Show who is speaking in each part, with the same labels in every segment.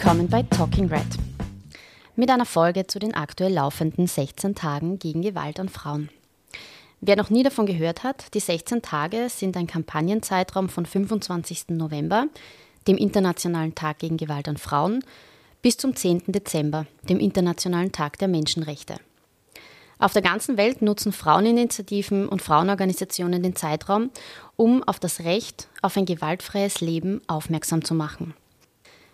Speaker 1: Willkommen bei Talking Red. Mit einer Folge zu den aktuell laufenden 16 Tagen gegen Gewalt an Frauen. Wer noch nie davon gehört hat, die 16 Tage sind ein Kampagnenzeitraum von 25. November, dem Internationalen Tag gegen Gewalt an Frauen, bis zum 10. Dezember, dem Internationalen Tag der Menschenrechte. Auf der ganzen Welt nutzen Fraueninitiativen und Frauenorganisationen den Zeitraum, um auf das Recht auf ein gewaltfreies Leben aufmerksam zu machen.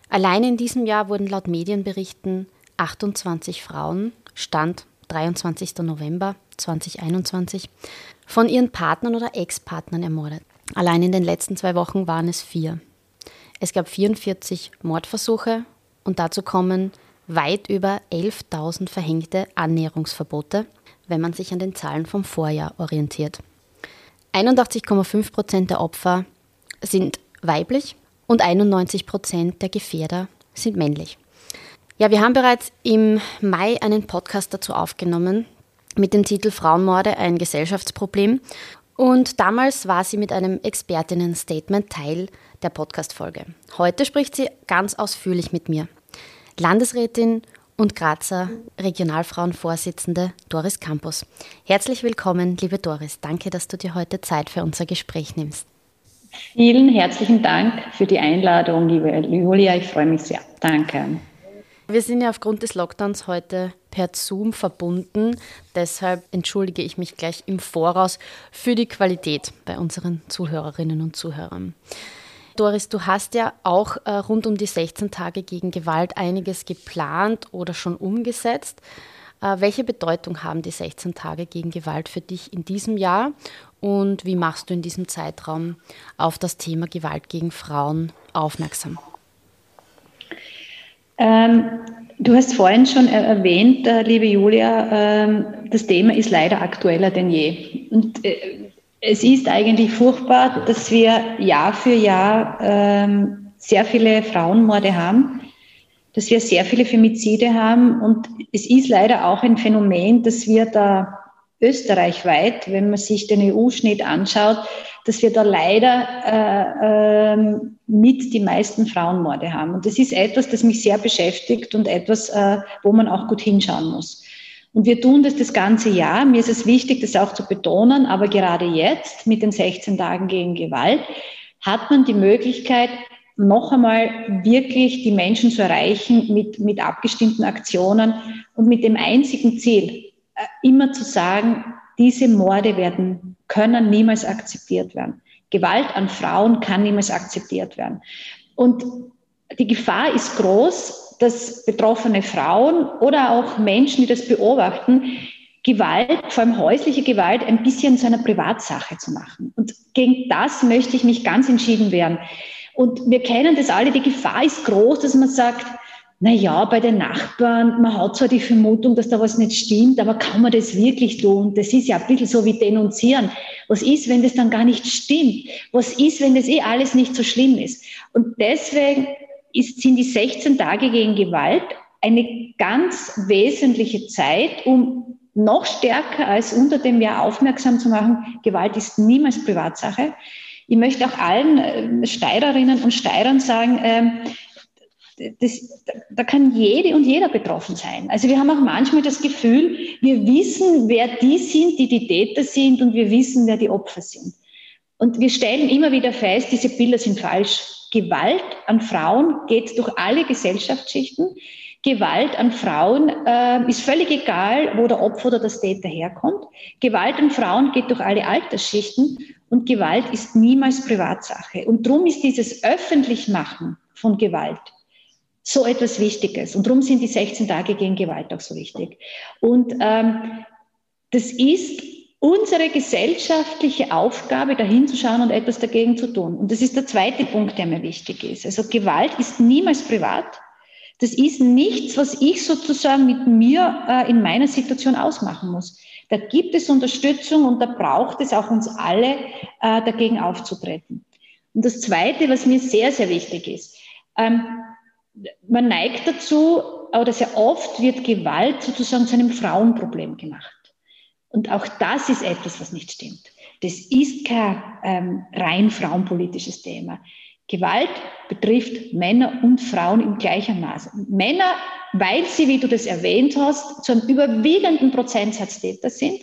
Speaker 1: Allein in diesem Jahr wurden laut Medienberichten 28 Frauen, Stand 23. November 2021, von ihren Partnern oder Ex-Partnern ermordet. Allein in den letzten zwei Wochen waren es vier. Es gab 44 Mordversuche und dazu kommen weit über 11.000 verhängte Annäherungsverbote, wenn man sich an den Zahlen vom Vorjahr orientiert. 81,5 Prozent der Opfer sind weiblich und 91 Prozent der Gefährder sind männlich. Ja, wir haben bereits im Mai einen Podcast dazu aufgenommen mit dem Titel Frauenmorde ein Gesellschaftsproblem. Und damals war sie mit einem Expertinnen-Statement Teil der Podcast-Folge. Heute spricht sie ganz ausführlich mit mir. Landesrätin und Grazer Regionalfrauenvorsitzende Doris Campus. Herzlich willkommen, liebe Doris. Danke, dass du dir heute Zeit für unser Gespräch nimmst.
Speaker 2: Vielen herzlichen Dank für die Einladung, liebe Julia. Ich freue mich sehr. Danke.
Speaker 1: Wir sind ja aufgrund des Lockdowns heute per Zoom verbunden. Deshalb entschuldige ich mich gleich im Voraus für die Qualität bei unseren Zuhörerinnen und Zuhörern. Doris, du hast ja auch äh, rund um die 16 Tage gegen Gewalt einiges geplant oder schon umgesetzt. Äh, welche Bedeutung haben die 16 Tage gegen Gewalt für dich in diesem Jahr und wie machst du in diesem Zeitraum auf das Thema Gewalt gegen Frauen aufmerksam?
Speaker 2: Ähm, du hast vorhin schon erwähnt, äh, liebe Julia, äh, das Thema ist leider aktueller denn je. Und äh, es ist eigentlich furchtbar, dass wir Jahr für Jahr ähm, sehr viele Frauenmorde haben, dass wir sehr viele Femizide haben. Und es ist leider auch ein Phänomen, dass wir da österreichweit, wenn man sich den EU-Schnitt anschaut, dass wir da leider äh, äh, mit die meisten Frauenmorde haben. Und das ist etwas, das mich sehr beschäftigt und etwas, äh, wo man auch gut hinschauen muss. Und wir tun das das ganze Jahr. Mir ist es wichtig, das auch zu betonen. Aber gerade jetzt mit den 16 Tagen gegen Gewalt hat man die Möglichkeit, noch einmal wirklich die Menschen zu erreichen mit, mit abgestimmten Aktionen und mit dem einzigen Ziel, immer zu sagen, diese Morde werden, können niemals akzeptiert werden. Gewalt an Frauen kann niemals akzeptiert werden. Und die Gefahr ist groß, dass betroffene Frauen oder auch Menschen, die das beobachten, Gewalt, vor allem häusliche Gewalt, ein bisschen zu einer Privatsache zu machen. Und gegen das möchte ich mich ganz entschieden wehren. Und wir kennen das alle, die Gefahr ist groß, dass man sagt, na ja, bei den Nachbarn, man hat zwar die Vermutung, dass da was nicht stimmt, aber kann man das wirklich tun? Das ist ja ein bisschen so wie denunzieren. Was ist, wenn das dann gar nicht stimmt? Was ist, wenn das eh alles nicht so schlimm ist? Und deswegen ist, sind die 16 Tage gegen Gewalt eine ganz wesentliche Zeit, um noch stärker als unter dem Jahr aufmerksam zu machen, Gewalt ist niemals Privatsache. Ich möchte auch allen äh, Steirerinnen und Steirern sagen, ähm, das, da kann jede und jeder betroffen sein. Also wir haben auch manchmal das Gefühl, wir wissen, wer die sind, die die Täter sind und wir wissen, wer die Opfer sind. Und wir stellen immer wieder fest, diese Bilder sind falsch. Gewalt an Frauen geht durch alle Gesellschaftsschichten. Gewalt an Frauen äh, ist völlig egal, wo der Opfer oder das Täter herkommt. Gewalt an Frauen geht durch alle Altersschichten und Gewalt ist niemals Privatsache. Und darum ist dieses Öffentlichmachen von Gewalt so etwas Wichtiges. Und darum sind die 16 Tage gegen Gewalt auch so wichtig. Und ähm, das ist unsere gesellschaftliche Aufgabe, dahin zu schauen und etwas dagegen zu tun. Und das ist der zweite Punkt, der mir wichtig ist. Also Gewalt ist niemals privat. Das ist nichts, was ich sozusagen mit mir äh, in meiner Situation ausmachen muss. Da gibt es Unterstützung und da braucht es auch uns alle, äh, dagegen aufzutreten. Und das Zweite, was mir sehr, sehr wichtig ist, ähm, man neigt dazu, oder sehr oft wird Gewalt sozusagen zu einem Frauenproblem gemacht. Und auch das ist etwas, was nicht stimmt. Das ist kein ähm, rein frauenpolitisches Thema. Gewalt betrifft Männer und Frauen im gleichen Maße. Männer, weil sie, wie du das erwähnt hast, zu einem überwiegenden Prozentsatz Täter sind,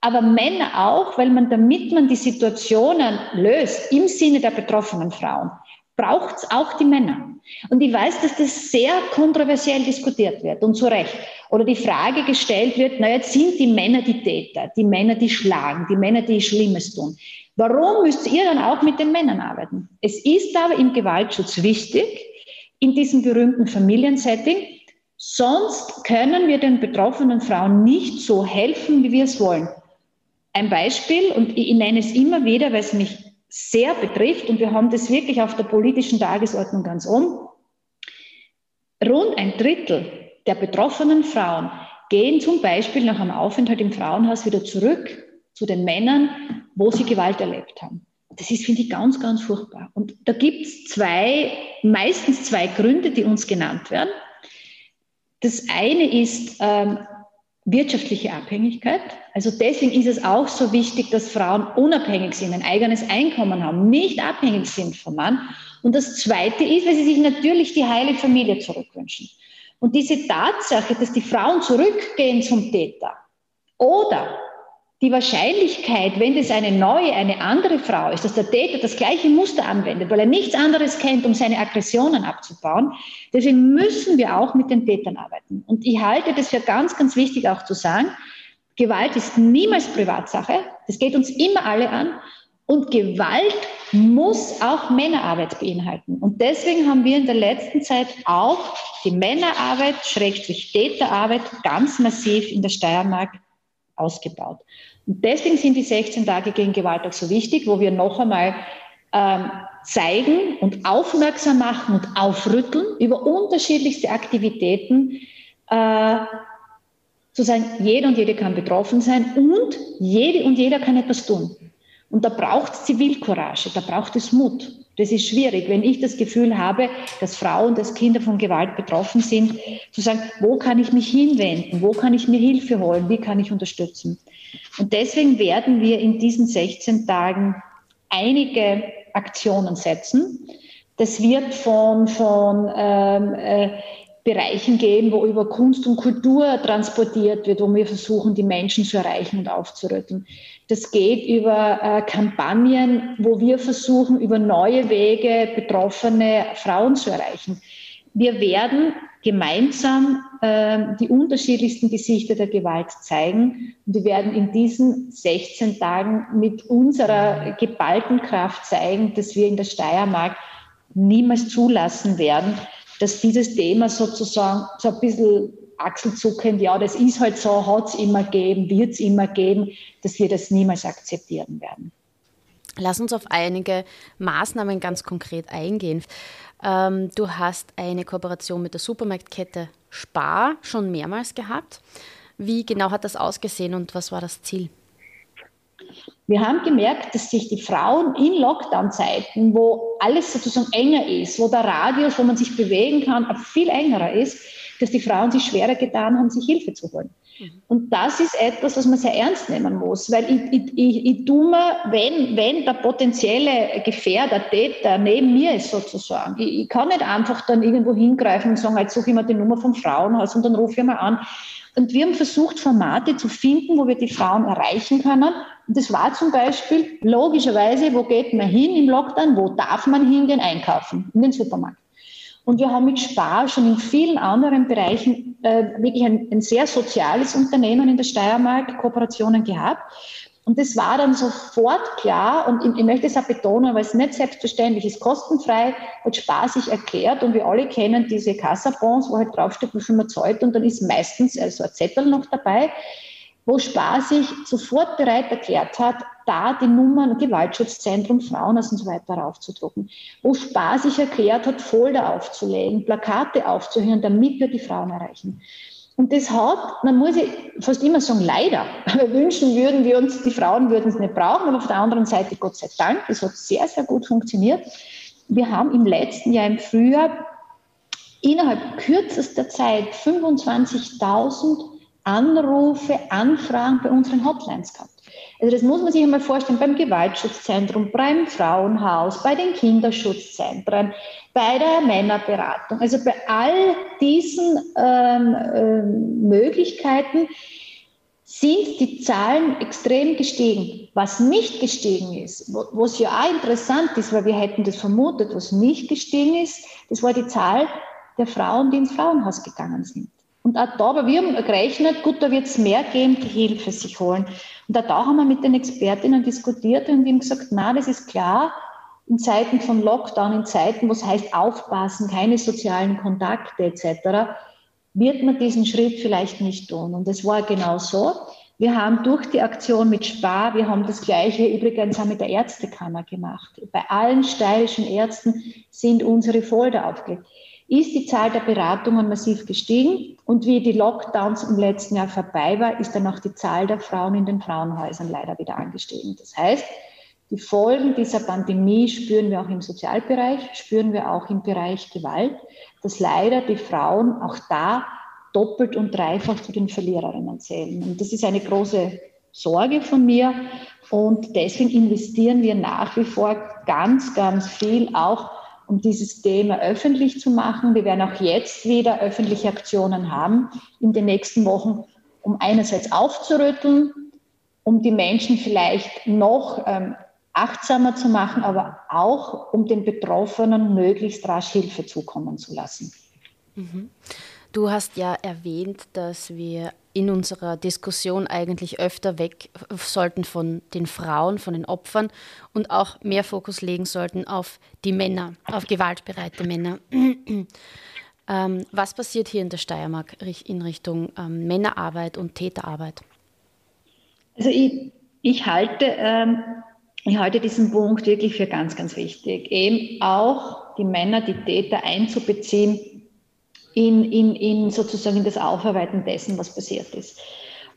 Speaker 2: aber Männer auch, weil man, damit man die Situationen löst im Sinne der betroffenen Frauen, braucht es auch die Männer. Und ich weiß, dass das sehr kontroversiell diskutiert wird und zu Recht. Oder die Frage gestellt wird, na jetzt sind die Männer die Täter, die Männer, die schlagen, die Männer, die Schlimmes tun. Warum müsst ihr dann auch mit den Männern arbeiten? Es ist aber im Gewaltschutz wichtig, in diesem berühmten Familiensetting, sonst können wir den betroffenen Frauen nicht so helfen, wie wir es wollen. Ein Beispiel, und ich nenne es immer wieder, weil es mich sehr betrifft, und wir haben das wirklich auf der politischen Tagesordnung ganz oben. Rund ein Drittel der betroffenen Frauen gehen zum Beispiel nach einem Aufenthalt im Frauenhaus wieder zurück zu den Männern, wo sie Gewalt erlebt haben. Das ist, finde ich, ganz, ganz furchtbar. Und da gibt es zwei, meistens zwei Gründe, die uns genannt werden. Das eine ist ähm, wirtschaftliche Abhängigkeit. Also deswegen ist es auch so wichtig, dass Frauen unabhängig sind, ein eigenes Einkommen haben, nicht abhängig sind vom Mann. Und das Zweite ist, weil sie sich natürlich die heile Familie zurückwünschen. Und diese Tatsache, dass die Frauen zurückgehen zum Täter oder die Wahrscheinlichkeit, wenn das eine neue, eine andere Frau ist, dass der Täter das gleiche Muster anwendet, weil er nichts anderes kennt, um seine Aggressionen abzubauen, deswegen müssen wir auch mit den Tätern arbeiten. Und ich halte das für ganz, ganz wichtig auch zu sagen, Gewalt ist niemals Privatsache, das geht uns immer alle an. Und Gewalt muss auch Männerarbeit beinhalten. Und deswegen haben wir in der letzten Zeit auch die Männerarbeit, Schrägstrich Täterarbeit, ganz massiv in der Steiermark ausgebaut. Und deswegen sind die 16 Tage gegen Gewalt auch so wichtig, wo wir noch einmal ähm, zeigen und aufmerksam machen und aufrütteln über unterschiedlichste Aktivitäten, äh, zu sagen, jeder und jede kann betroffen sein und jede und jeder kann etwas tun. Und da braucht es Zivilcourage, da braucht es Mut. Das ist schwierig, wenn ich das Gefühl habe, dass Frauen, dass Kinder von Gewalt betroffen sind, zu sagen, wo kann ich mich hinwenden, wo kann ich mir Hilfe holen, wie kann ich unterstützen. Und deswegen werden wir in diesen 16 Tagen einige Aktionen setzen. Das wird von, von ähm, äh, Bereichen geben, wo über Kunst und Kultur transportiert wird, wo wir versuchen, die Menschen zu erreichen und aufzurütteln. Das geht über äh, Kampagnen, wo wir versuchen, über neue Wege betroffene Frauen zu erreichen. Wir werden gemeinsam äh, die unterschiedlichsten Gesichter der Gewalt zeigen. Und wir werden in diesen 16 Tagen mit unserer geballten Kraft zeigen, dass wir in der Steiermark niemals zulassen werden, dass dieses Thema sozusagen so ein bisschen achselzuckend, ja, das ist halt so, hat es immer gegeben, wird es immer geben, dass wir das niemals akzeptieren werden.
Speaker 1: Lass uns auf einige Maßnahmen ganz konkret eingehen. Ähm, du hast eine Kooperation mit der Supermarktkette Spar schon mehrmals gehabt. Wie genau hat das ausgesehen und was war das Ziel?
Speaker 2: Wir haben gemerkt, dass sich die Frauen in Lockdown-Zeiten, wo alles sozusagen enger ist, wo der Radius, wo man sich bewegen kann, viel engerer ist, dass die Frauen sich schwerer getan haben, sich Hilfe zu holen. Mhm. Und das ist etwas, was man sehr ernst nehmen muss, weil ich, ich, ich, ich tue mir, wenn, wenn der potenzielle Gefährder, Täter neben mir ist sozusagen, ich, ich kann nicht einfach dann irgendwo hingreifen und sagen, jetzt suche ich mir die Nummer vom Frauenhaus und dann rufe ich mal an. Und wir haben versucht, Formate zu finden, wo wir die Frauen erreichen können. Und das war zum Beispiel logischerweise, wo geht man hin im Lockdown, wo darf man hingehen einkaufen? In den Supermarkt. Und wir haben mit Spar schon in vielen anderen Bereichen äh, wirklich ein, ein sehr soziales Unternehmen in der Steiermark, Kooperationen gehabt. Und das war dann sofort klar, und ich, ich möchte es auch betonen, weil es nicht selbstverständlich ist, kostenfrei, hat Spar sich erklärt und wir alle kennen diese Kassabons, wo halt draufsteht, wie viel man zahlt und dann ist meistens also ein Zettel noch dabei wo Spar sich sofort bereit erklärt hat, da die Nummern Gewaltschutzzentrum, Frauenhaus und so weiter aufzudrucken. Wo Spar sich erklärt hat, Folder aufzulegen, Plakate aufzuhören, damit wir die Frauen erreichen. Und das hat, man muss fast immer sagen, leider. wünschen würden wir uns, die Frauen würden es nicht brauchen, aber auf der anderen Seite, Gott sei Dank, es hat sehr, sehr gut funktioniert. Wir haben im letzten Jahr im Frühjahr innerhalb kürzester Zeit 25.000 Anrufe, Anfragen bei unseren Hotlines gehabt. Also das muss man sich einmal vorstellen beim Gewaltschutzzentrum, beim Frauenhaus, bei den Kinderschutzzentren, bei der Männerberatung. Also bei all diesen ähm, äh, Möglichkeiten sind die Zahlen extrem gestiegen. Was nicht gestiegen ist, was ja auch interessant ist, weil wir hätten das vermutet, was nicht gestiegen ist, das war die Zahl der Frauen, die ins Frauenhaus gegangen sind. Und auch da, aber wir haben gerechnet, gut, da wird es mehr geben, die Hilfe sich holen. Und auch da haben wir mit den Expertinnen diskutiert und ihm gesagt, na, das ist klar, in Zeiten von Lockdown, in Zeiten, wo es heißt aufpassen, keine sozialen Kontakte etc., wird man diesen Schritt vielleicht nicht tun. Und das war genau so. Wir haben durch die Aktion mit Spar, wir haben das Gleiche übrigens auch mit der Ärztekammer gemacht. Bei allen steirischen Ärzten sind unsere Folder aufgelegt ist die Zahl der Beratungen massiv gestiegen. Und wie die Lockdowns im letzten Jahr vorbei war, ist dann auch die Zahl der Frauen in den Frauenhäusern leider wieder angestiegen. Das heißt, die Folgen dieser Pandemie spüren wir auch im Sozialbereich, spüren wir auch im Bereich Gewalt, dass leider die Frauen auch da doppelt und dreifach zu den Verliererinnen zählen. Und das ist eine große Sorge von mir. Und deswegen investieren wir nach wie vor ganz, ganz viel auch um dieses Thema öffentlich zu machen. Wir werden auch jetzt wieder öffentliche Aktionen haben in den nächsten Wochen, um einerseits aufzurütteln, um die Menschen vielleicht noch ähm, achtsamer zu machen, aber auch um den Betroffenen möglichst rasch Hilfe zukommen zu lassen.
Speaker 1: Mhm. Du hast ja erwähnt, dass wir in unserer Diskussion eigentlich öfter weg sollten von den Frauen, von den Opfern und auch mehr Fokus legen sollten auf die Männer, auf gewaltbereite Männer. ähm, was passiert hier in der Steiermark in Richtung ähm, Männerarbeit und Täterarbeit?
Speaker 2: Also ich, ich halte, ähm, ich halte diesen Punkt wirklich für ganz, ganz wichtig. Eben auch die Männer, die Täter einzubeziehen in, in, in sozusagen das Aufarbeiten dessen, was passiert ist.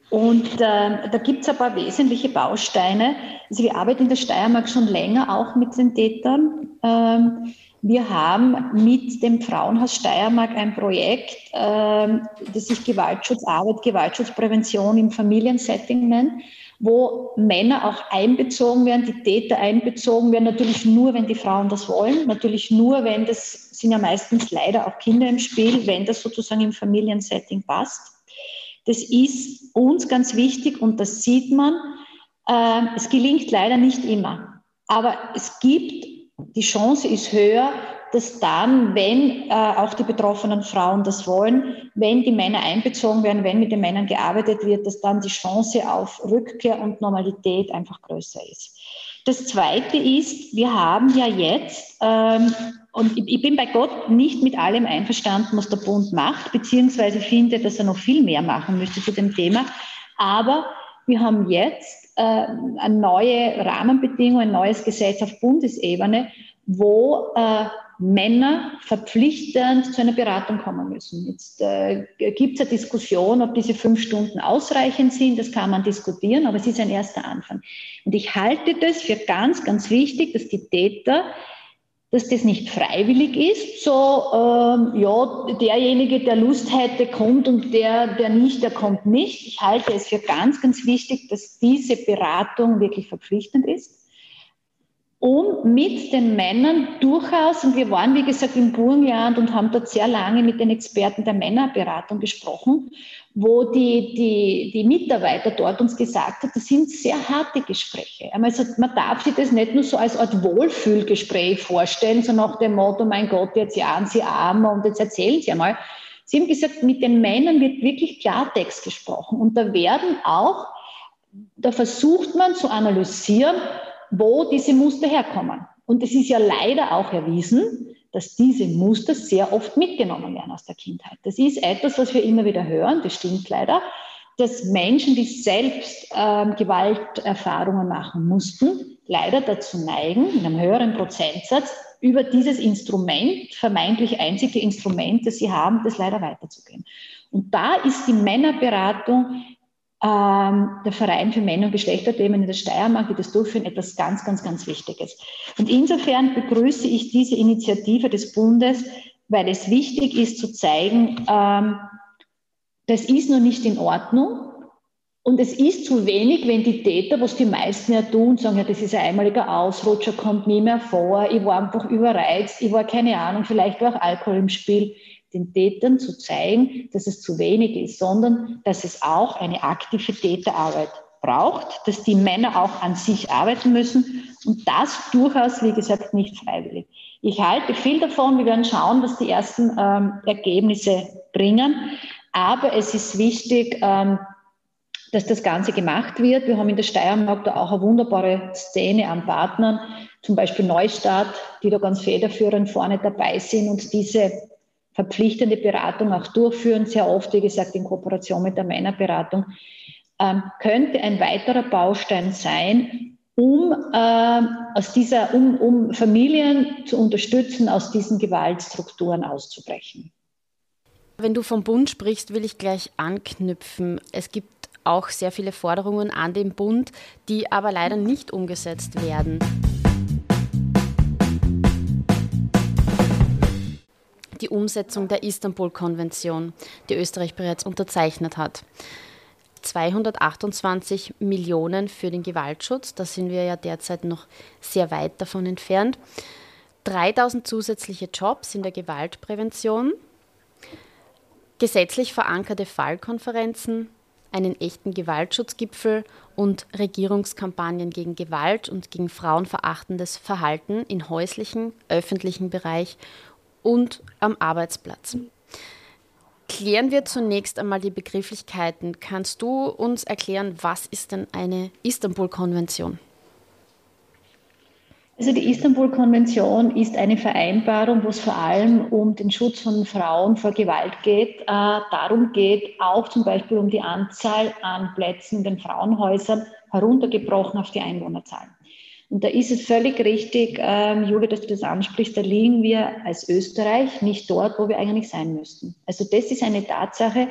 Speaker 2: Und äh, da gibt es ein paar wesentliche Bausteine. Also wir arbeiten in der Steiermark schon länger auch mit den Tätern. Ähm, wir haben mit dem Frauenhaus Steiermark ein Projekt, äh, das sich Gewaltschutzarbeit, Gewaltschutzprävention im Familiensetting nennt wo Männer auch einbezogen werden, die Täter einbezogen werden, natürlich nur, wenn die Frauen das wollen, natürlich nur, wenn das sind ja meistens leider auch Kinder im Spiel, wenn das sozusagen im Familiensetting passt. Das ist uns ganz wichtig und das sieht man. Äh, es gelingt leider nicht immer, aber es gibt, die Chance ist höher, dass dann, wenn äh, auch die betroffenen Frauen das wollen, wenn die Männer einbezogen werden, wenn mit den Männern gearbeitet wird, dass dann die Chance auf Rückkehr und Normalität einfach größer ist. Das Zweite ist, wir haben ja jetzt, ähm, und ich, ich bin bei Gott nicht mit allem einverstanden, was der Bund macht, beziehungsweise finde, dass er noch viel mehr machen müsste zu dem Thema, aber wir haben jetzt äh, eine neue Rahmenbedingung, ein neues Gesetz auf Bundesebene, wo äh, Männer verpflichtend zu einer Beratung kommen müssen. Jetzt äh, gibt es eine Diskussion, ob diese fünf Stunden ausreichend sind. Das kann man diskutieren, aber es ist ein erster Anfang. Und ich halte das für ganz, ganz wichtig, dass die Täter, dass das nicht freiwillig ist. So, ähm, ja, derjenige, der Lust hätte, kommt und der, der nicht, der kommt nicht. Ich halte es für ganz, ganz wichtig, dass diese Beratung wirklich verpflichtend ist um mit den Männern durchaus, und wir waren, wie gesagt, im Burgenland und haben dort sehr lange mit den Experten der Männerberatung gesprochen, wo die, die, die Mitarbeiter dort uns gesagt haben, das sind sehr harte Gespräche. Also man darf sich das nicht nur so als Art Wohlfühlgespräch vorstellen, so nach dem Motto, mein Gott, jetzt jagen Sie Arme und jetzt erzählen Sie einmal. Sie haben gesagt, mit den Männern wird wirklich Klartext gesprochen und da werden auch, da versucht man zu analysieren, wo diese Muster herkommen. Und es ist ja leider auch erwiesen, dass diese Muster sehr oft mitgenommen werden aus der Kindheit. Das ist etwas, was wir immer wieder hören, das stimmt leider, dass Menschen, die selbst ähm, Gewalterfahrungen machen mussten, leider dazu neigen, in einem höheren Prozentsatz, über dieses Instrument, vermeintlich einzige Instrument, das sie haben, das leider weiterzugehen. Und da ist die Männerberatung der Verein für Männer- und Geschlechterthemen in der Steiermark, die das durchführen, etwas ganz, ganz, ganz Wichtiges. Und insofern begrüße ich diese Initiative des Bundes, weil es wichtig ist zu zeigen, ähm, das ist noch nicht in Ordnung. Und es ist zu wenig, wenn die Täter, was die meisten ja tun, sagen, ja, das ist ein einmaliger Ausrutscher, kommt nie mehr vor, ich war einfach überreizt, ich war keine Ahnung, vielleicht war auch Alkohol im Spiel, den Tätern zu zeigen, dass es zu wenig ist, sondern dass es auch eine aktive Täterarbeit braucht, dass die Männer auch an sich arbeiten müssen und das durchaus, wie gesagt, nicht freiwillig. Ich halte viel davon, wir werden schauen, was die ersten ähm, Ergebnisse bringen, aber es ist wichtig, ähm, dass das Ganze gemacht wird. Wir haben in der Steiermark da auch eine wunderbare Szene an Partnern, zum Beispiel Neustadt, die da ganz federführend vorne dabei sind und diese verpflichtende Beratung auch durchführen, sehr oft, wie gesagt, in Kooperation mit der Männerberatung, ähm, könnte ein weiterer Baustein sein, um, äh, aus dieser, um, um Familien zu unterstützen, aus diesen Gewaltstrukturen auszubrechen.
Speaker 1: Wenn du vom Bund sprichst, will ich gleich anknüpfen. Es gibt auch sehr viele Forderungen an den Bund, die aber leider nicht umgesetzt werden. Die Umsetzung der Istanbul-Konvention, die Österreich bereits unterzeichnet hat. 228 Millionen für den Gewaltschutz, da sind wir ja derzeit noch sehr weit davon entfernt. 3000 zusätzliche Jobs in der Gewaltprävention, gesetzlich verankerte Fallkonferenzen, einen echten Gewaltschutzgipfel und Regierungskampagnen gegen Gewalt und gegen frauenverachtendes Verhalten im häuslichen, öffentlichen Bereich und am Arbeitsplatz. Klären wir zunächst einmal die Begrifflichkeiten. Kannst du uns erklären, was ist denn eine Istanbul-Konvention?
Speaker 2: Also die Istanbul-Konvention ist eine Vereinbarung, wo es vor allem um den Schutz von Frauen vor Gewalt geht. Äh, darum geht auch zum Beispiel um die Anzahl an Plätzen in den Frauenhäusern, heruntergebrochen auf die Einwohnerzahl. Und da ist es völlig richtig, ähm, Julia, dass du das ansprichst, da liegen wir als Österreich nicht dort, wo wir eigentlich sein müssten. Also das ist eine Tatsache,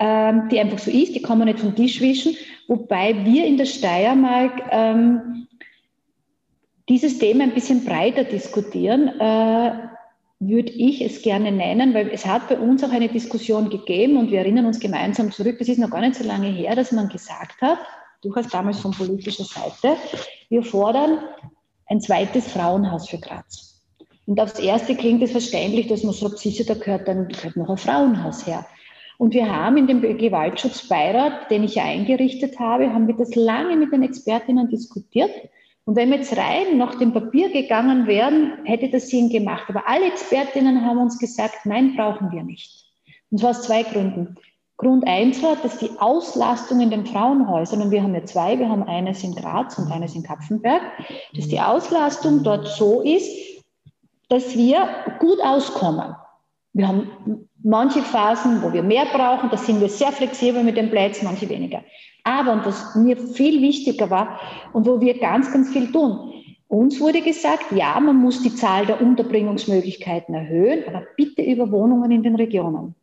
Speaker 2: ähm, die einfach so ist, die kann man nicht vom Tisch wischen, wobei wir in der Steiermark ähm, dieses Thema ein bisschen breiter diskutieren, äh, würde ich es gerne nennen, weil es hat bei uns auch eine Diskussion gegeben und wir erinnern uns gemeinsam zurück, das ist noch gar nicht so lange her, dass man gesagt hat, durchaus damals von politischer Seite, wir fordern ein zweites Frauenhaus für Graz. Und aufs Erste klingt es verständlich, dass man sagt, sicher, da gehört dann gehört noch ein Frauenhaus her. Und wir haben in dem Gewaltschutzbeirat, den ich eingerichtet habe, haben wir das lange mit den Expertinnen diskutiert und wenn wir jetzt rein nach dem Papier gegangen wären, hätte das Sinn gemacht. Aber alle Expertinnen haben uns gesagt, nein, brauchen wir nicht. Und zwar aus zwei Gründen. Grund eins war, dass die Auslastung in den Frauenhäusern, und wir haben ja zwei, wir haben eines in Graz und eines in Kapfenberg, dass die Auslastung dort so ist, dass wir gut auskommen. Wir haben manche Phasen, wo wir mehr brauchen, da sind wir sehr flexibel mit den Plätzen, manche weniger. Aber, und was mir viel wichtiger war und wo wir ganz, ganz viel tun, uns wurde gesagt, ja, man muss die Zahl der Unterbringungsmöglichkeiten erhöhen, aber bitte über Wohnungen in den Regionen.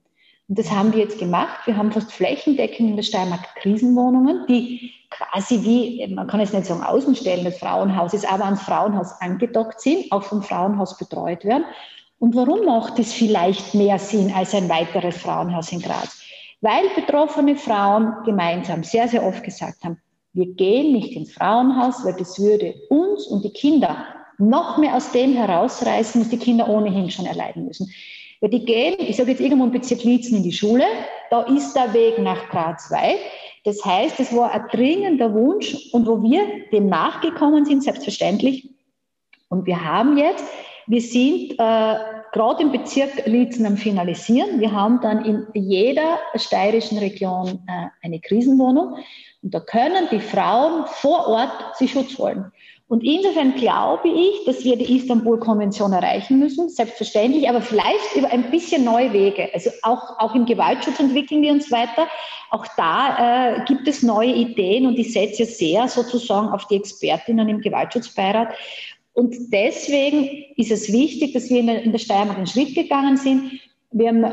Speaker 2: Und das haben wir jetzt gemacht. Wir haben fast flächendeckend in der Steiermark Krisenwohnungen, die quasi wie, man kann es nicht sagen Außenstellen des Frauenhauses, aber ans Frauenhaus angedockt sind, auch vom Frauenhaus betreut werden. Und warum macht es vielleicht mehr Sinn als ein weiteres Frauenhaus in Graz? weil betroffene Frauen gemeinsam sehr, sehr oft gesagt haben, wir gehen nicht ins Frauenhaus, weil das würde uns und die Kinder noch mehr aus dem herausreißen, was die Kinder ohnehin schon erleiden müssen. Weil die gehen, ich sage jetzt irgendwo im Bezirk Lietzen in die Schule, da ist der Weg nach Graz weit. Das heißt, es war ein dringender Wunsch und wo wir dem nachgekommen sind, selbstverständlich. Und wir haben jetzt, wir sind äh, gerade im Bezirk Lietzen am Finalisieren. Wir haben dann in jeder steirischen Region äh, eine Krisenwohnung und da können die Frauen vor Ort sich Schutz holen. Und insofern glaube ich, dass wir die Istanbul-Konvention erreichen müssen, selbstverständlich, aber vielleicht über ein bisschen neue Wege. Also auch, auch im Gewaltschutz entwickeln wir uns weiter. Auch da äh, gibt es neue Ideen und ich setze sehr sozusagen auf die Expertinnen im Gewaltschutzbeirat. Und deswegen ist es wichtig, dass wir in der, in der Steiermark einen Schritt gegangen sind. Wir haben,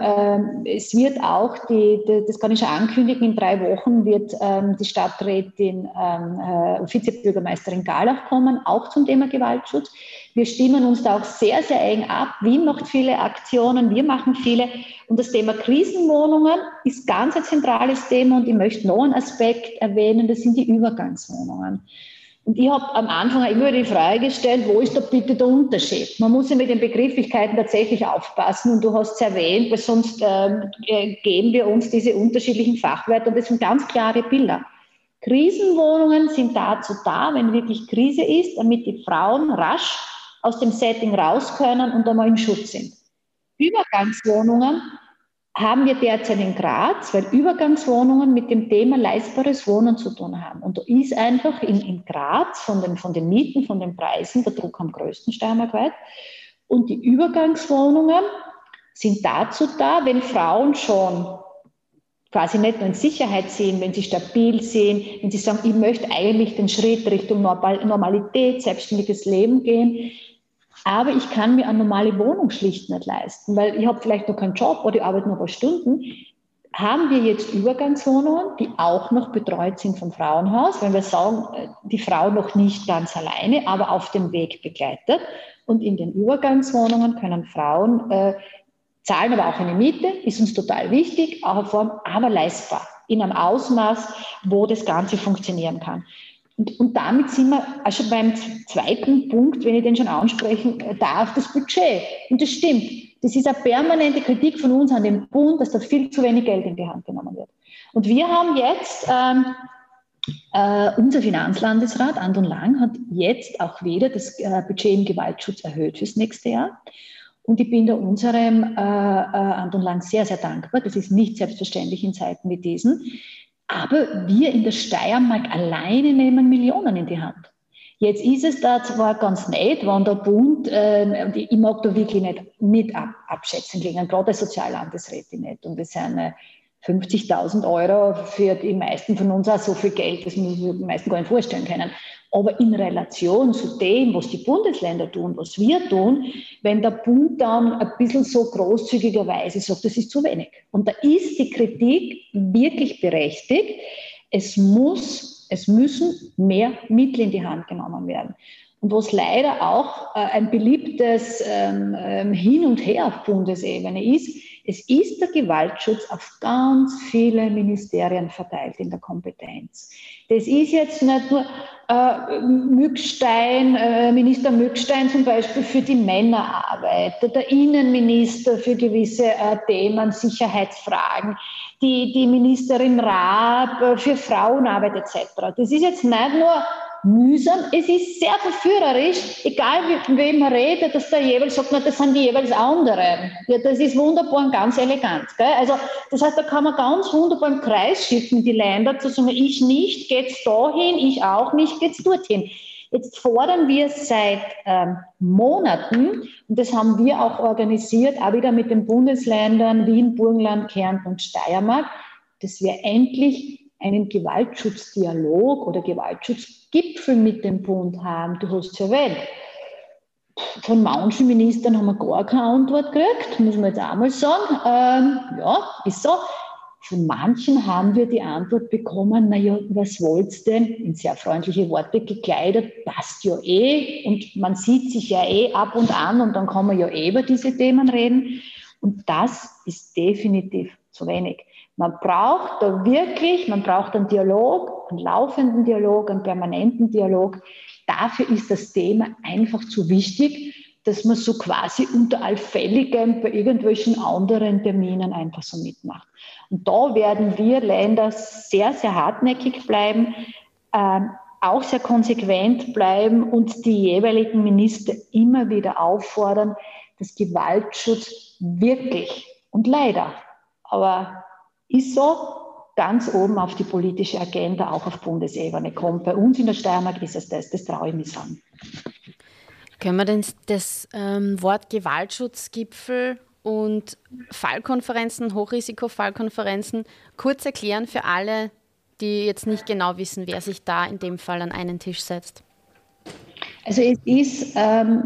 Speaker 2: äh, es wird auch, die, die, das kann ich schon ankündigen, in drei Wochen wird ähm, die Stadträtin, ähm, äh, Vizebürgermeisterin Galach kommen, auch zum Thema Gewaltschutz. Wir stimmen uns da auch sehr, sehr eng ab. Wien macht viele Aktionen, wir machen viele. Und das Thema Krisenwohnungen ist ganz ein zentrales Thema und ich möchte noch einen Aspekt erwähnen, das sind die Übergangswohnungen. Und ich habe am Anfang immer die Frage gestellt, wo ist da bitte der Unterschied? Man muss ja mit den Begrifflichkeiten tatsächlich aufpassen und du hast es erwähnt, weil sonst ähm, äh, geben wir uns diese unterschiedlichen Fachwörter und das sind ganz klare Bilder. Krisenwohnungen sind dazu da, wenn wirklich Krise ist, damit die Frauen rasch aus dem Setting raus können und einmal im Schutz sind. Übergangswohnungen haben wir derzeit in Graz, weil Übergangswohnungen mit dem Thema leistbares Wohnen zu tun haben. Und da ist einfach in, in Graz von den, von den Mieten, von den Preisen der Druck am größten steiermarkweit. Und die Übergangswohnungen sind dazu da, wenn Frauen schon quasi nicht nur in Sicherheit sehen, wenn sie stabil sehen, wenn sie sagen, ich möchte eigentlich den Schritt Richtung Normalität, selbstständiges Leben gehen, aber ich kann mir eine normale Wohnung schlicht nicht leisten, weil ich habe vielleicht noch keinen Job oder ich arbeite nur ein paar Stunden. Haben wir jetzt Übergangswohnungen, die auch noch betreut sind vom Frauenhaus, wenn wir sagen, äh, die Frau noch nicht ganz alleine, aber auf dem Weg begleitet. Und in den Übergangswohnungen können Frauen äh, zahlen aber auch eine Miete, ist uns total wichtig, auch Form, aber leistbar, in einem Ausmaß, wo das Ganze funktionieren kann. Und, und damit sind wir also beim zweiten Punkt, wenn ich den schon ansprechen darf, das Budget. Und das stimmt. Das ist eine permanente Kritik von uns an den Bund, dass da viel zu wenig Geld in die Hand genommen wird. Und wir haben jetzt, ähm, äh, unser Finanzlandesrat Anton Lang hat jetzt auch wieder das äh, Budget im Gewaltschutz erhöht fürs nächste Jahr. Und ich bin da unserem äh, äh, Anton Lang sehr, sehr dankbar. Das ist nicht selbstverständlich in Zeiten wie diesen. Aber wir in der Steiermark alleine nehmen Millionen in die Hand. Jetzt ist es da zwar ganz nett, wenn der Bund, äh, ich mag da wirklich nicht, nicht ab, abschätzen klingen, gerade als Soziallandesrätin nicht. Und wir sind äh, 50.000 Euro für die meisten von uns auch so viel Geld, das wir die meisten gar nicht vorstellen können. Aber in Relation zu dem, was die Bundesländer tun, was wir tun, wenn der Bund dann ein bisschen so großzügigerweise sagt, das ist zu wenig. Und da ist die Kritik wirklich berechtigt. Es muss, es müssen mehr Mittel in die Hand genommen werden. Und was leider auch äh, ein beliebtes ähm, ähm Hin und Her auf Bundesebene ist, es ist der Gewaltschutz auf ganz viele Ministerien verteilt in der Kompetenz. Das ist jetzt nicht nur äh, Mückstein, äh, Minister Mückstein zum Beispiel für die Männerarbeit, der Innenminister für gewisse äh, Themen, Sicherheitsfragen, die, die Ministerin Raab äh, für Frauenarbeit etc. Das ist jetzt nicht nur mühsam. Es ist sehr verführerisch, egal mit wem man redet, dass der jeweils sagt, na, das sind die jeweils anderen. Ja, das ist wunderbar und ganz elegant. Gell? Also, das heißt, da kann man ganz wunderbar im Kreis schiffen, die Länder, zu sagen, ich nicht, geht's dahin, ich auch nicht, geht's dorthin. Jetzt fordern wir seit ähm, Monaten, und das haben wir auch organisiert, auch wieder mit den Bundesländern Wien, Burgenland, Kärnten und Steiermark, dass wir endlich einen Gewaltschutzdialog oder Gewaltschutzgipfel mit dem Bund haben. Du hast es erwähnt. Von manchen Ministern haben wir gar keine Antwort gekriegt, muss man jetzt auch mal sagen. Ähm, ja, ist so. Von manchen haben wir die Antwort bekommen, naja, was wollt's denn? In sehr freundliche Worte gekleidet, passt ja eh und man sieht sich ja eh ab und an und dann kann man ja eh über diese Themen reden. Und das ist definitiv zu wenig. Man braucht da wirklich, man braucht einen Dialog, einen laufenden Dialog, einen permanenten Dialog. Dafür ist das Thema einfach zu wichtig, dass man so quasi unter allfälligem bei irgendwelchen anderen Terminen einfach so mitmacht. Und da werden wir Länder sehr, sehr hartnäckig bleiben, äh, auch sehr konsequent bleiben und die jeweiligen Minister immer wieder auffordern, dass Gewaltschutz wirklich und leider, aber ist so ganz oben auf die politische Agenda, auch auf Bundesebene kommt. Bei uns in der Steiermark ist es das, das traue ich mir sagen.
Speaker 1: Können wir denn das ähm, Wort Gewaltschutzgipfel und Fallkonferenzen, Hochrisikofallkonferenzen kurz erklären für alle, die jetzt nicht genau wissen, wer sich da in dem Fall an einen Tisch setzt?
Speaker 2: Also es ist ähm,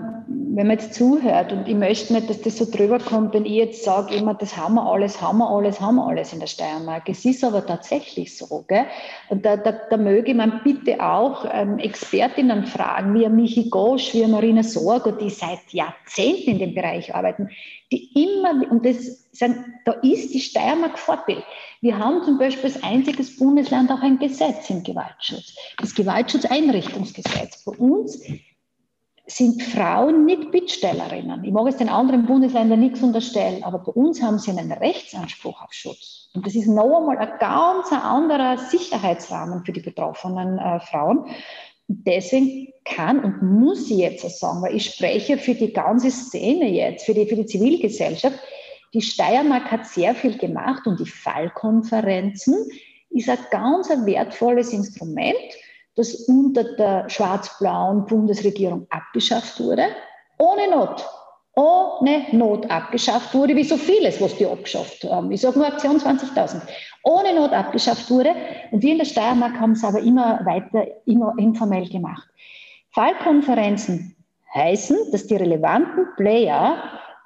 Speaker 2: wenn man jetzt zuhört und ich möchte nicht, dass das so drüber kommt, wenn ich jetzt sage immer, das haben wir alles, haben wir alles, haben wir alles in der Steiermark. Es ist aber tatsächlich so. Gell? Und da, da, da möge man bitte auch ähm, Expertinnen fragen, wie Michi Gosch, wie Marina Sorgo, die seit Jahrzehnten in dem Bereich arbeiten, die immer, und das sagen, da ist die Steiermark Vorbild. Wir haben zum Beispiel als einziges Bundesland auch ein Gesetz im Gewaltschutz, das Gewaltschutzeinrichtungsgesetz. Bei uns sind Frauen nicht Bittstellerinnen. Ich mag es den anderen Bundesländern nichts unterstellen, aber bei uns haben sie einen Rechtsanspruch auf Schutz. Und das ist noch einmal ein ganz anderer Sicherheitsrahmen für die betroffenen äh, Frauen. deswegen kann und muss ich jetzt auch sagen, weil ich spreche für die ganze Szene jetzt, für die, für die Zivilgesellschaft. Die Steiermark hat sehr viel gemacht und die Fallkonferenzen ist ein ganz wertvolles Instrument das unter der schwarz-blauen Bundesregierung abgeschafft wurde, ohne Not. Ohne Not abgeschafft wurde, wie so vieles, was die abgeschafft haben. Ich sage nur Aktion 20.000. Ohne Not abgeschafft wurde. Und wir in der Steiermark haben es aber immer weiter immer informell gemacht. Fallkonferenzen heißen, dass die relevanten Player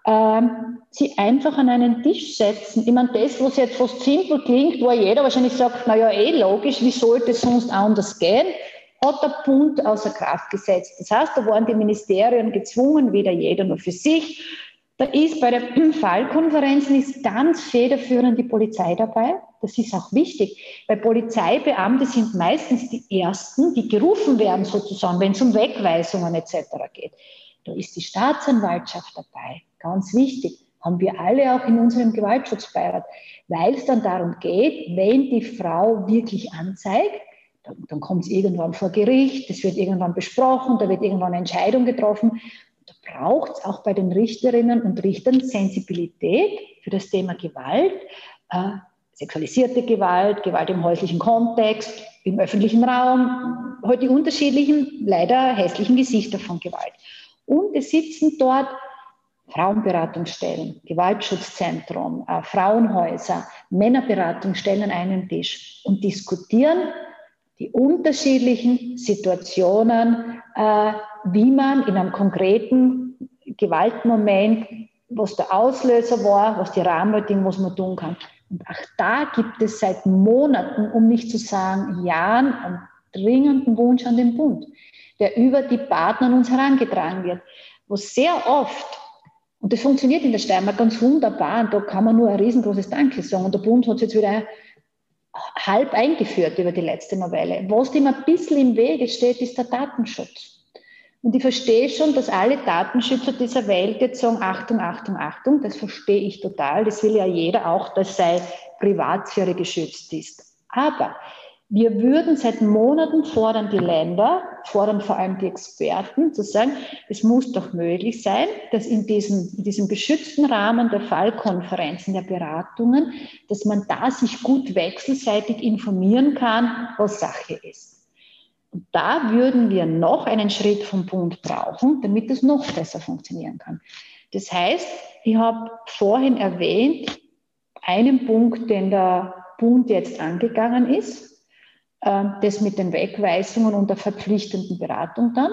Speaker 2: ähm, sie einfach an einen Tisch setzen. Ich meine, das, was jetzt fast simpel klingt, wo jeder wahrscheinlich sagt, naja, eh logisch, wie sollte es sonst anders gehen, hat der Bund außer Kraft gesetzt. Das heißt, da waren die Ministerien gezwungen, weder jeder nur für sich. Da ist bei der Fallkonferenzen ist ganz federführend die Polizei dabei. Das ist auch wichtig, weil Polizeibeamte sind meistens die Ersten, die gerufen werden sozusagen, wenn es um Wegweisungen etc. geht. Da ist die Staatsanwaltschaft dabei, ganz wichtig, haben wir alle auch in unserem Gewaltschutzbeirat, weil es dann darum geht, wenn die Frau wirklich anzeigt, dann, dann kommt es irgendwann vor Gericht, es wird irgendwann besprochen, da wird irgendwann eine Entscheidung getroffen. Da braucht es auch bei den Richterinnen und Richtern Sensibilität für das Thema Gewalt, äh, sexualisierte Gewalt, Gewalt im häuslichen Kontext, im öffentlichen Raum, heute halt die unterschiedlichen, leider hässlichen Gesichter von Gewalt. Und es sitzen dort Frauenberatungsstellen, Gewaltschutzzentrum, äh, Frauenhäuser, Männerberatungsstellen an einem Tisch und diskutieren die unterschiedlichen Situationen, äh, wie man in einem konkreten Gewaltmoment, was der Auslöser war, was die Rahmenbedingungen, was man tun kann. Und auch da gibt es seit Monaten, um nicht zu sagen Jahren, einen dringenden Wunsch an den Bund der über die Partner an uns herangetragen wird, wo sehr oft, und das funktioniert in der Steiermark ganz wunderbar, und da kann man nur ein riesengroßes Danke sagen, und der Bund hat es jetzt wieder halb eingeführt über die letzte Novelle. Was dem ein bisschen im Wege steht, ist der Datenschutz. Und ich verstehe schon, dass alle Datenschützer dieser Welt jetzt sagen, Achtung, Achtung, Achtung, das verstehe ich total. Das will ja jeder auch, dass sei Privatsphäre geschützt ist. Aber wir würden seit Monaten fordern, die Länder, fordern vor allem die Experten, zu sagen, es muss doch möglich sein, dass in diesem, in diesem geschützten Rahmen der Fallkonferenzen, der Beratungen, dass man da sich gut wechselseitig informieren kann, was Sache ist. Und da würden wir noch einen Schritt vom Bund brauchen, damit es noch besser funktionieren kann. Das heißt, ich habe vorhin erwähnt, einen Punkt, den der Bund jetzt angegangen ist, das mit den Wegweisungen und der verpflichtenden Beratung dann,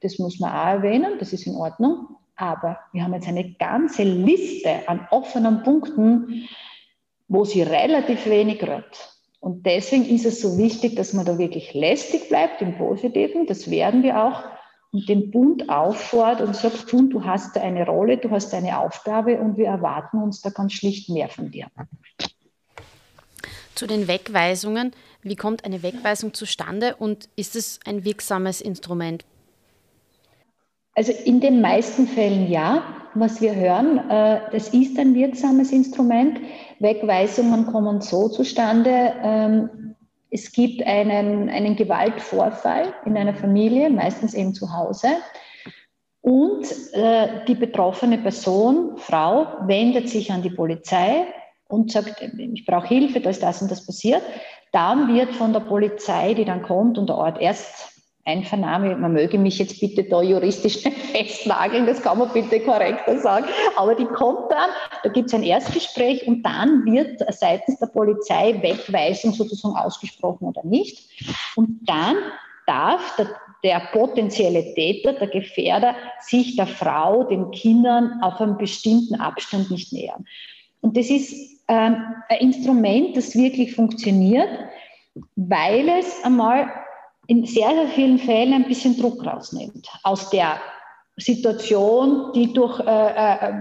Speaker 2: das muss man auch erwähnen, das ist in Ordnung. Aber wir haben jetzt eine ganze Liste an offenen Punkten, wo sie relativ wenig rührt. Und deswegen ist es so wichtig, dass man da wirklich lästig bleibt im Positiven. Das werden wir auch. Und den Bund auffordert und sagt, du hast da eine Rolle, du hast eine Aufgabe und wir erwarten uns da ganz schlicht mehr von dir.
Speaker 1: Zu den Wegweisungen. Wie kommt eine Wegweisung zustande und ist es ein wirksames Instrument?
Speaker 2: Also in den meisten Fällen ja. Was wir hören, äh, das ist ein wirksames Instrument. Wegweisungen kommen so zustande. Ähm, es gibt einen, einen Gewaltvorfall in einer Familie, meistens eben zu Hause. Und äh, die betroffene Person, Frau, wendet sich an die Polizei und sagt, ich brauche Hilfe, da ist das und das passiert. Dann wird von der Polizei, die dann kommt und der Ort erst Einvernahme, man möge mich jetzt bitte da juristisch festnageln, das kann man bitte korrekter sagen, aber die kommt dann, da gibt es ein Erstgespräch und dann wird seitens der Polizei Wegweisung sozusagen ausgesprochen oder nicht. Und dann darf der der potenzielle Täter, der Gefährder, sich der Frau, den Kindern auf einem bestimmten Abstand nicht nähern. Und das ist ähm, ein Instrument, das wirklich funktioniert, weil es einmal in sehr, sehr vielen Fällen ein bisschen Druck rausnimmt aus der Situation, die durch äh, äh,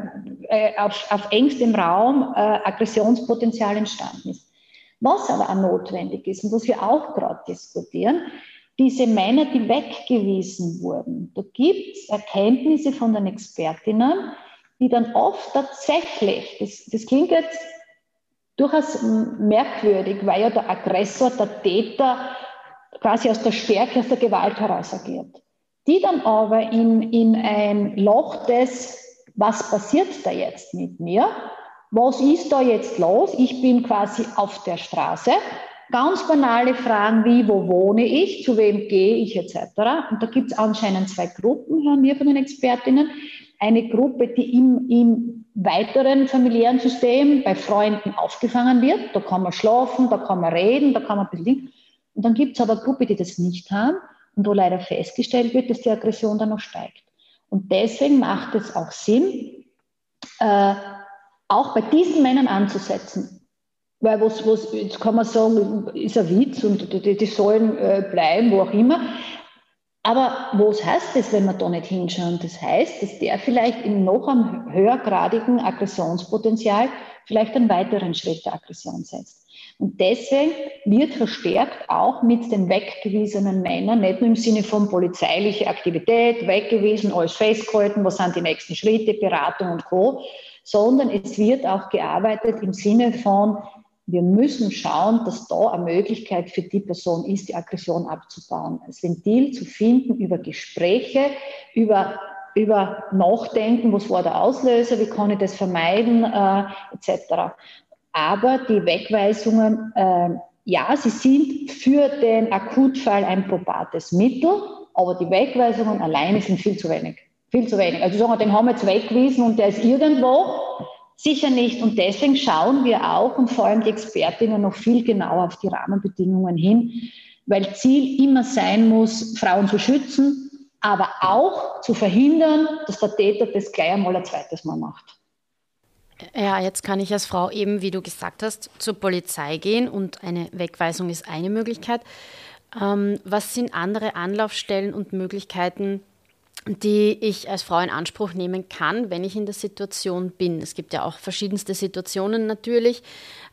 Speaker 2: äh, auf, auf engstem Raum äh, Aggressionspotenzial entstanden ist. Was aber auch notwendig ist und was wir auch gerade diskutieren, diese Männer, die weggewiesen wurden, da gibt es Erkenntnisse von den Expertinnen, die dann oft tatsächlich, das, das klingt jetzt durchaus merkwürdig, weil ja der Aggressor, der Täter quasi aus der Stärke, aus der Gewalt heraus agiert. Die dann aber in, in ein Loch des, was passiert da jetzt mit mir? Was ist da jetzt los? Ich bin quasi auf der Straße. Ganz banale Fragen wie, wo wohne ich, zu wem gehe ich etc. Und da gibt es anscheinend zwei Gruppen, hören wir von den Expertinnen. Eine Gruppe, die im, im weiteren familiären System bei Freunden aufgefangen wird. Da kann man schlafen, da kann man reden, da kann man ein bisschen. Und dann gibt es aber Gruppe, die das nicht haben und wo leider festgestellt wird, dass die Aggression dann noch steigt. Und deswegen macht es auch Sinn, äh, auch bei diesen Männern anzusetzen. Weil was, was, jetzt kann man sagen, ist ein Witz und die, die sollen äh, bleiben, wo auch immer. Aber was heißt das, wenn wir da nicht hinschauen? Das heißt, dass der vielleicht in noch einem höhergradigen Aggressionspotenzial vielleicht einen weiteren Schritt der Aggression setzt. Und deswegen wird verstärkt auch mit den weggewiesenen Männern, nicht nur im Sinne von polizeiliche Aktivität, weggewiesen, alles festgehalten, was sind die nächsten Schritte, Beratung und Co., sondern es wird auch gearbeitet im Sinne von, wir müssen schauen, dass da eine Möglichkeit für die Person ist, die Aggression abzubauen. Ein Ventil zu finden über Gespräche, über, über Nachdenken, was war der Auslöser, wie kann ich das vermeiden, äh, etc. Aber die Wegweisungen, äh, ja, sie sind für den Akutfall ein probates Mittel, aber die Wegweisungen alleine sind viel zu wenig. Viel zu wenig. Also sagen wir, den haben wir jetzt weggewiesen und der ist irgendwo, Sicher nicht. Und deswegen schauen wir auch und vor allem die Expertinnen noch viel genauer auf die Rahmenbedingungen hin, weil Ziel immer sein muss, Frauen zu schützen, aber auch zu verhindern, dass der Täter das gleich einmal ein zweites Mal macht.
Speaker 1: Ja, jetzt kann ich als Frau eben, wie du gesagt hast, zur Polizei gehen und eine Wegweisung ist eine Möglichkeit. Ähm, was sind andere Anlaufstellen und Möglichkeiten, die ich als Frau in Anspruch nehmen kann, wenn ich in der Situation bin. Es gibt ja auch verschiedenste Situationen natürlich,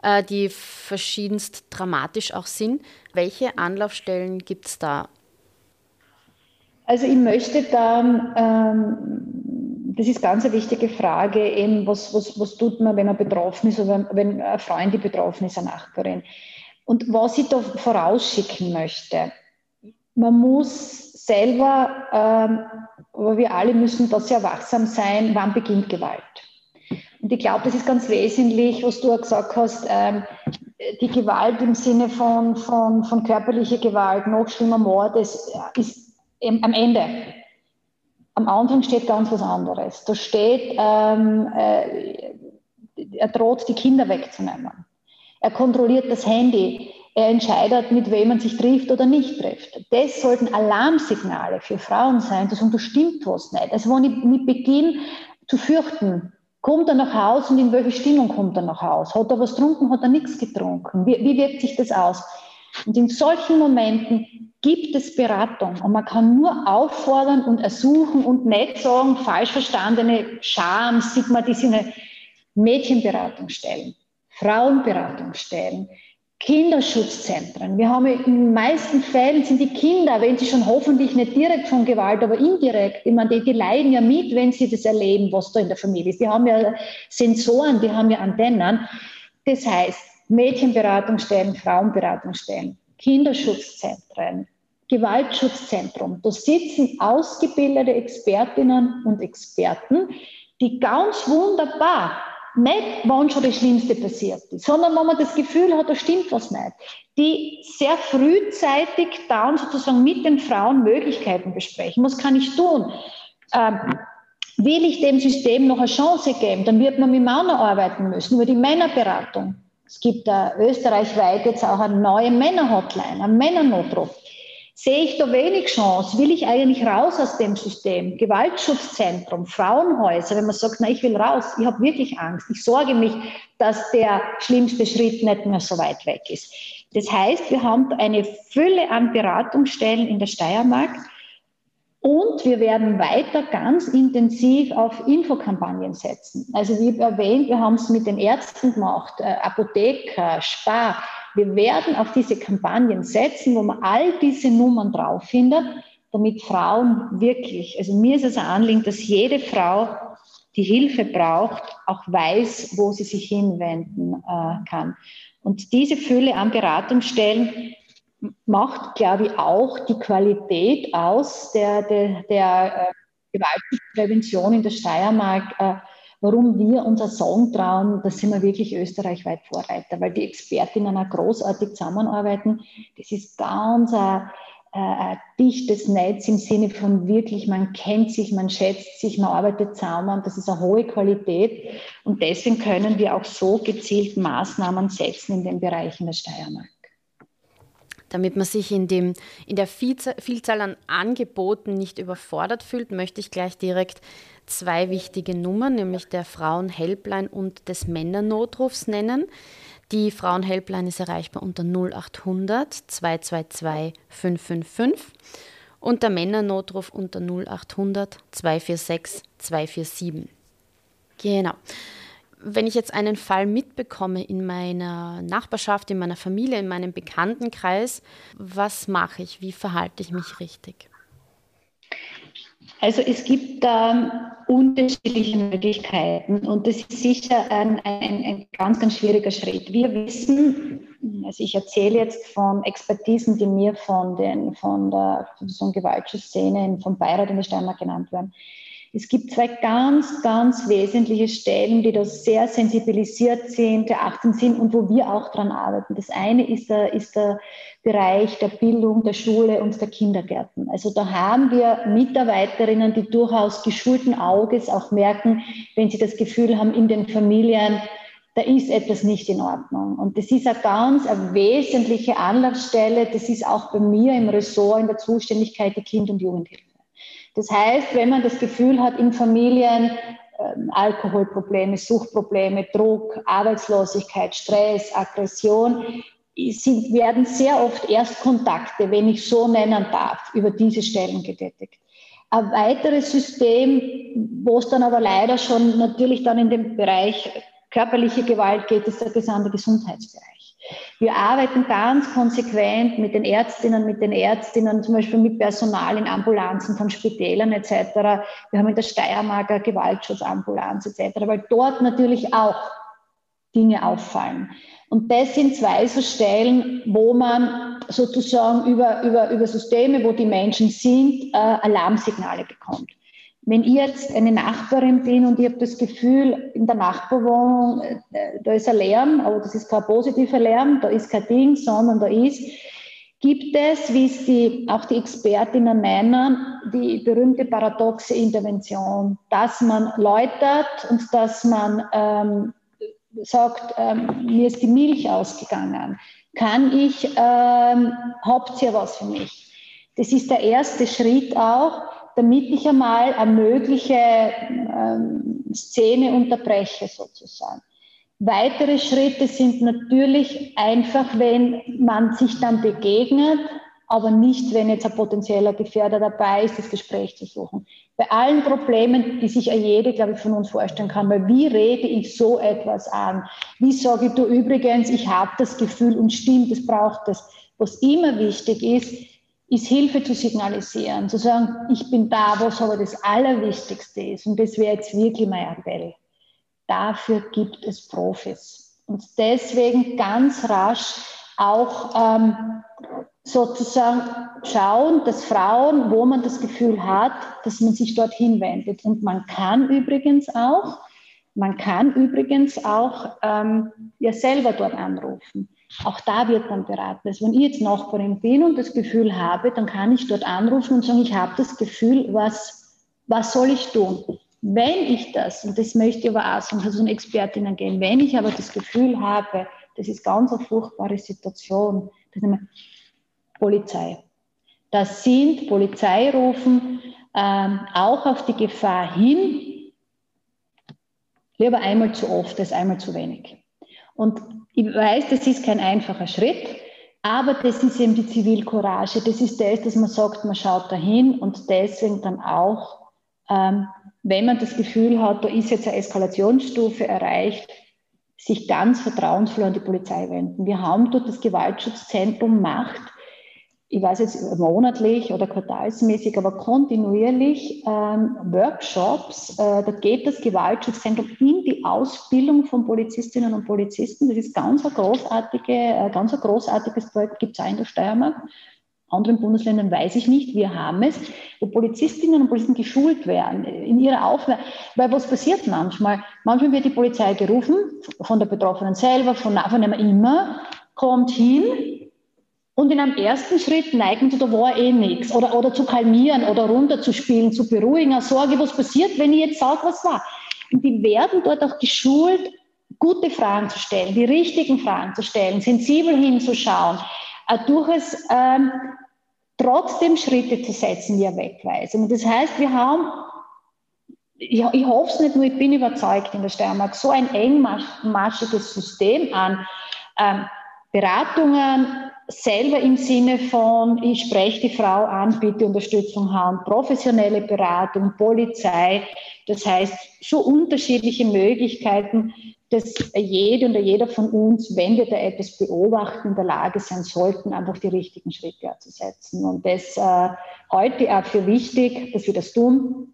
Speaker 1: äh, die verschiedenst dramatisch auch sind. Welche Anlaufstellen gibt es da?
Speaker 2: Also ich möchte da, ähm, das ist ganz eine wichtige Frage, eben was, was, was tut man, wenn man betroffen ist oder wenn eine Freundin betroffen ist, eine Nachbarin. Und was ich da vorausschicken möchte, man muss selber, ähm, aber wir alle müssen da sehr wachsam sein, wann beginnt Gewalt. Und ich glaube, das ist ganz wesentlich, was du auch gesagt hast, ähm, die Gewalt im Sinne von, von, von körperlicher Gewalt, noch schlimmer Mord, das ist am Ende. Am Anfang steht ganz was anderes. Da steht, ähm, äh, er droht, die Kinder wegzunehmen. Er kontrolliert das Handy. Er entscheidet, mit wem man sich trifft oder nicht trifft. Das sollten Alarmsignale für Frauen sein, dass da stimmt was nicht. Also wenn ich mit Beginn zu fürchten, kommt er nach Hause und in welche Stimmung kommt er nach Hause? Hat er was getrunken, hat er nichts getrunken? Wie, wie wirkt sich das aus? Und in solchen Momenten gibt es Beratung und man kann nur auffordern und ersuchen und nicht sagen, falsch verstandene Scham, Stigmatisierende Mädchenberatungsstellen, Frauenberatungsstellen, Kinderschutzzentren. Wir haben in den meisten Fällen sind die Kinder, wenn sie schon hoffentlich nicht direkt von Gewalt, aber indirekt, ich meine, die, die leiden ja mit, wenn sie das erleben, was da in der Familie ist. Die haben ja Sensoren, die haben ja Antennen. Das heißt, Mädchenberatungsstellen, Frauenberatungsstellen, Kinderschutzzentren, Gewaltschutzzentrum. Da sitzen ausgebildete Expertinnen und Experten, die ganz wunderbar nicht, wann schon das Schlimmste passiert ist, sondern wenn man das Gefühl hat, da stimmt was nicht, die sehr frühzeitig dann sozusagen mit den Frauen Möglichkeiten besprechen. Was kann ich tun? Ähm, will ich dem System noch eine Chance geben, dann wird man mit Männern arbeiten müssen, über die Männerberatung. Es gibt da österreichweit jetzt auch eine neue Männerhotline, einen Männernotruf. Sehe ich da wenig Chance? Will ich eigentlich raus aus dem System? Gewaltschutzzentrum, Frauenhäuser, wenn man sagt, na, ich will raus, ich habe wirklich Angst. Ich sorge mich, dass der schlimmste Schritt nicht mehr so weit weg ist. Das heißt, wir haben eine Fülle an Beratungsstellen in der Steiermark und wir werden weiter ganz intensiv auf Infokampagnen setzen. Also wie erwähnt, wir haben es mit den Ärzten gemacht, äh, Apotheker, Spar. Wir werden auf diese Kampagnen setzen, wo man all diese Nummern drauf findet, damit Frauen wirklich, also mir ist es ein Anliegen, dass jede Frau, die Hilfe braucht, auch weiß, wo sie sich hinwenden äh, kann. Und diese Fülle an Beratungsstellen macht, glaube ich, auch die Qualität aus der, der, der äh, Gewaltprävention in der Steiermark, äh, warum wir unser Song trauen, da sind wir wirklich österreichweit Vorreiter, weil die Expertinnen auch großartig zusammenarbeiten. Das ist ganz ein, äh, ein dichtes Netz im Sinne von wirklich, man kennt sich, man schätzt sich, man arbeitet zusammen, das ist eine hohe Qualität und deswegen können wir auch so gezielt Maßnahmen setzen in den Bereichen der Steiermark.
Speaker 1: Damit man sich in, dem, in der Vielzahl an Angeboten nicht überfordert fühlt, möchte ich gleich direkt zwei wichtige Nummern, nämlich der Frauen-Helpline und des Männernotrufs nennen. Die Frauen-Helpline ist erreichbar unter 0800 222 555 und der Männernotruf unter 0800 246 247. Genau wenn ich jetzt einen Fall mitbekomme in meiner Nachbarschaft, in meiner Familie, in meinem Bekanntenkreis, was mache ich? Wie verhalte ich mich richtig?
Speaker 2: Also es gibt da unterschiedliche Möglichkeiten und das ist sicher ein, ein, ein, ganz, ganz schwieriger Schritt. Wir wissen, also ich erzähle jetzt von Expertisen, die mir von, den, von der Gewaltschutzszene vom Beirat in der Steiermark genannt werden. Es gibt zwei ganz, ganz wesentliche Stellen, die da sehr sensibilisiert sind, beachten sind und wo wir auch dran arbeiten. Das eine ist der, ist der Bereich der Bildung, der Schule und der Kindergärten. Also da haben wir Mitarbeiterinnen, die durchaus geschulten Auges auch merken, wenn sie das Gefühl haben, in den Familien, da ist etwas nicht in Ordnung. Und das ist eine ganz eine wesentliche Anlaufstelle. Das ist auch bei mir im Ressort in der Zuständigkeit der Kind- und Jugendhilfe. Das heißt, wenn man das Gefühl hat, in Familien ähm, Alkoholprobleme, Suchtprobleme, Druck, Arbeitslosigkeit, Stress, Aggression, sind, werden sehr oft Erstkontakte, wenn ich so nennen darf, über diese Stellen getätigt. Ein weiteres System, wo es dann aber leider schon natürlich dann in den Bereich körperliche Gewalt geht, ist der gesamte Gesundheitsbereich. Wir arbeiten ganz konsequent mit den Ärztinnen, mit den Ärztinnen, zum Beispiel mit Personal in Ambulanzen von Spitälern etc. Wir haben in der Steiermark eine Gewaltschutzambulanz etc., weil dort natürlich auch Dinge auffallen. Und das sind zwei so Stellen, wo man sozusagen über, über, über Systeme, wo die Menschen sind, äh, Alarmsignale bekommt. Wenn ich jetzt eine Nachbarin bin und ich habe das Gefühl, in der Nachbarwohnung, äh, da ist ein Lärm, aber das ist kein positiver Lärm, da ist kein Ding, sondern da ist, gibt es, wie es die, auch die Expertinnen nennen, die berühmte paradoxe Intervention, dass man läutert und dass man ähm, sagt, ähm, mir ist die Milch ausgegangen. Kann ich, ähm, habt ihr was für mich? Das ist der erste Schritt auch, damit ich einmal eine mögliche ähm, Szene unterbreche sozusagen. Weitere Schritte sind natürlich einfach, wenn man sich dann begegnet, aber nicht, wenn jetzt ein potenzieller Gefährder dabei ist, das Gespräch zu suchen. Bei allen Problemen, die sich jede, glaube ich, von uns vorstellen kann, weil wie rede ich so etwas an? Wie sage ich, du übrigens, ich habe das Gefühl und stimmt, es braucht das. Was immer wichtig ist, ist Hilfe zu signalisieren, zu sagen, ich bin da, was aber das Allerwichtigste ist. Und das wäre jetzt wirklich mein Appell. Dafür gibt es Profis. Und deswegen ganz rasch auch ähm, sozusagen schauen, dass Frauen, wo man das Gefühl hat, dass man sich dorthin wendet. Und man kann übrigens auch, man kann übrigens auch ähm, ja selber dort anrufen. Auch da wird dann beraten. Also wenn ich jetzt Nachbarin bin und das Gefühl habe, dann kann ich dort anrufen und sagen, ich habe das Gefühl, was, was soll ich tun? Wenn ich das, und das möchte ich aber auch sagen, also eine Expertinnen gehen, wenn ich aber das Gefühl habe, das ist ganz eine furchtbare Situation, ist Polizei. Das sind Polizeirufen ähm, auch auf die Gefahr hin, lieber einmal zu oft als einmal zu wenig. Und ich weiß, das ist kein einfacher Schritt, aber das ist eben die Zivilcourage. Das ist das, dass man sagt, man schaut dahin und deswegen dann auch, ähm, wenn man das Gefühl hat, da ist jetzt eine Eskalationsstufe erreicht, sich ganz vertrauensvoll an die Polizei wenden. Wir haben dort das Gewaltschutzzentrum Macht ich weiß jetzt monatlich oder quartalsmäßig, aber kontinuierlich ähm, Workshops. Äh, da geht das Gewaltschutzzentrum in die Ausbildung von Polizistinnen und Polizisten. Das ist ganz ein, großartige, äh, ganz ein großartiges Projekt, gibt es auch in der Steiermark. Anderen Bundesländern weiß ich nicht, wir haben es, wo Polizistinnen und Polizisten geschult werden in ihrer Aufnahme. Weil was passiert manchmal? Manchmal wird die Polizei gerufen, von der Betroffenen selber, von, von immer, kommt hin, und in einem ersten Schritt neigen sie, da war eh nichts. Oder, oder zu kalmieren oder runterzuspielen, zu beruhigen, eine Sorge, was passiert, wenn ich jetzt sage, was war. Und die werden dort auch geschult, gute Fragen zu stellen, die richtigen Fragen zu stellen, sensibel hinzuschauen, durchaus ähm, trotzdem Schritte zu setzen, die wegweisen. Und das heißt, wir haben, ich, ich hoffe es nicht nur, ich bin überzeugt in der Steiermark, so ein engmaschiges System an ähm, Beratungen, selber im Sinne von, ich spreche die Frau an, bitte Unterstützung haben, professionelle Beratung, Polizei, das heißt schon unterschiedliche Möglichkeiten, dass jede und jeder von uns, wenn wir da etwas beobachten, in der Lage sein sollten, einfach die richtigen Schritte zu setzen. Und das äh, heute auch für wichtig, dass wir das tun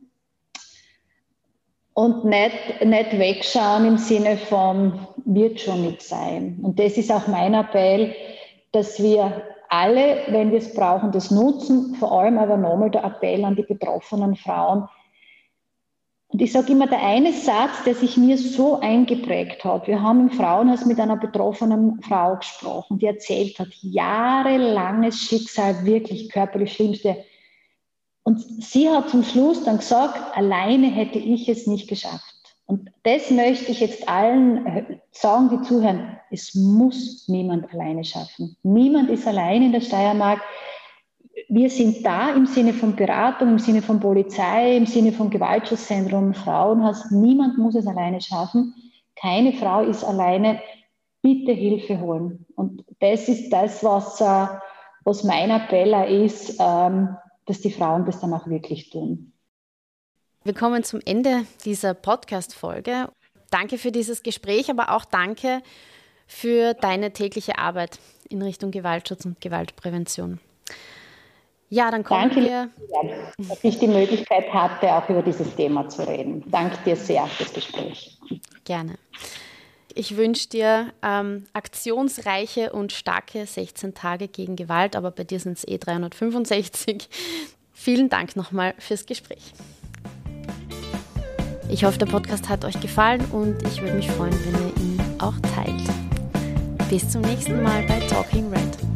Speaker 2: und nicht, nicht wegschauen im Sinne von, wird schon nicht sein. Und das ist auch mein Appell, dass wir alle, wenn wir es brauchen, das nutzen, vor allem aber nochmal der Appell an die betroffenen Frauen. Und ich sage immer, der eine Satz, der sich mir so eingeprägt hat, wir haben im Frauenhaus mit einer betroffenen Frau gesprochen, die erzählt hat, jahrelanges Schicksal, wirklich körperlich Schlimmste. Und sie hat zum Schluss dann gesagt, alleine hätte ich es nicht geschafft. Und das möchte ich jetzt allen äh, sagen, die zuhören. Es muss niemand alleine schaffen. Niemand ist allein in der Steiermark. Wir sind da im Sinne von Beratung, im Sinne von Polizei, im Sinne von Gewaltschutzzentrum, Frauenhaus. Niemand muss es alleine schaffen. Keine Frau ist alleine. Bitte Hilfe holen. Und das ist das, was, äh, was mein Appell ist, ähm, dass die Frauen das dann auch wirklich tun.
Speaker 1: Wir kommen zum Ende dieser Podcast-Folge. Danke für dieses Gespräch, aber auch danke für deine tägliche Arbeit in Richtung Gewaltschutz und Gewaltprävention. Ja, dann kommen
Speaker 2: Danke,
Speaker 1: wir.
Speaker 2: dass ich die Möglichkeit hatte, auch über dieses Thema zu reden. Danke dir sehr für das Gespräch.
Speaker 1: Gerne. Ich wünsche dir ähm, aktionsreiche und starke 16 Tage gegen Gewalt, aber bei dir sind es eh 365. Vielen Dank nochmal fürs Gespräch. Ich hoffe, der Podcast hat euch gefallen und ich würde mich freuen, wenn ihr ihn auch teilt. Bis zum nächsten Mal bei Talking Red.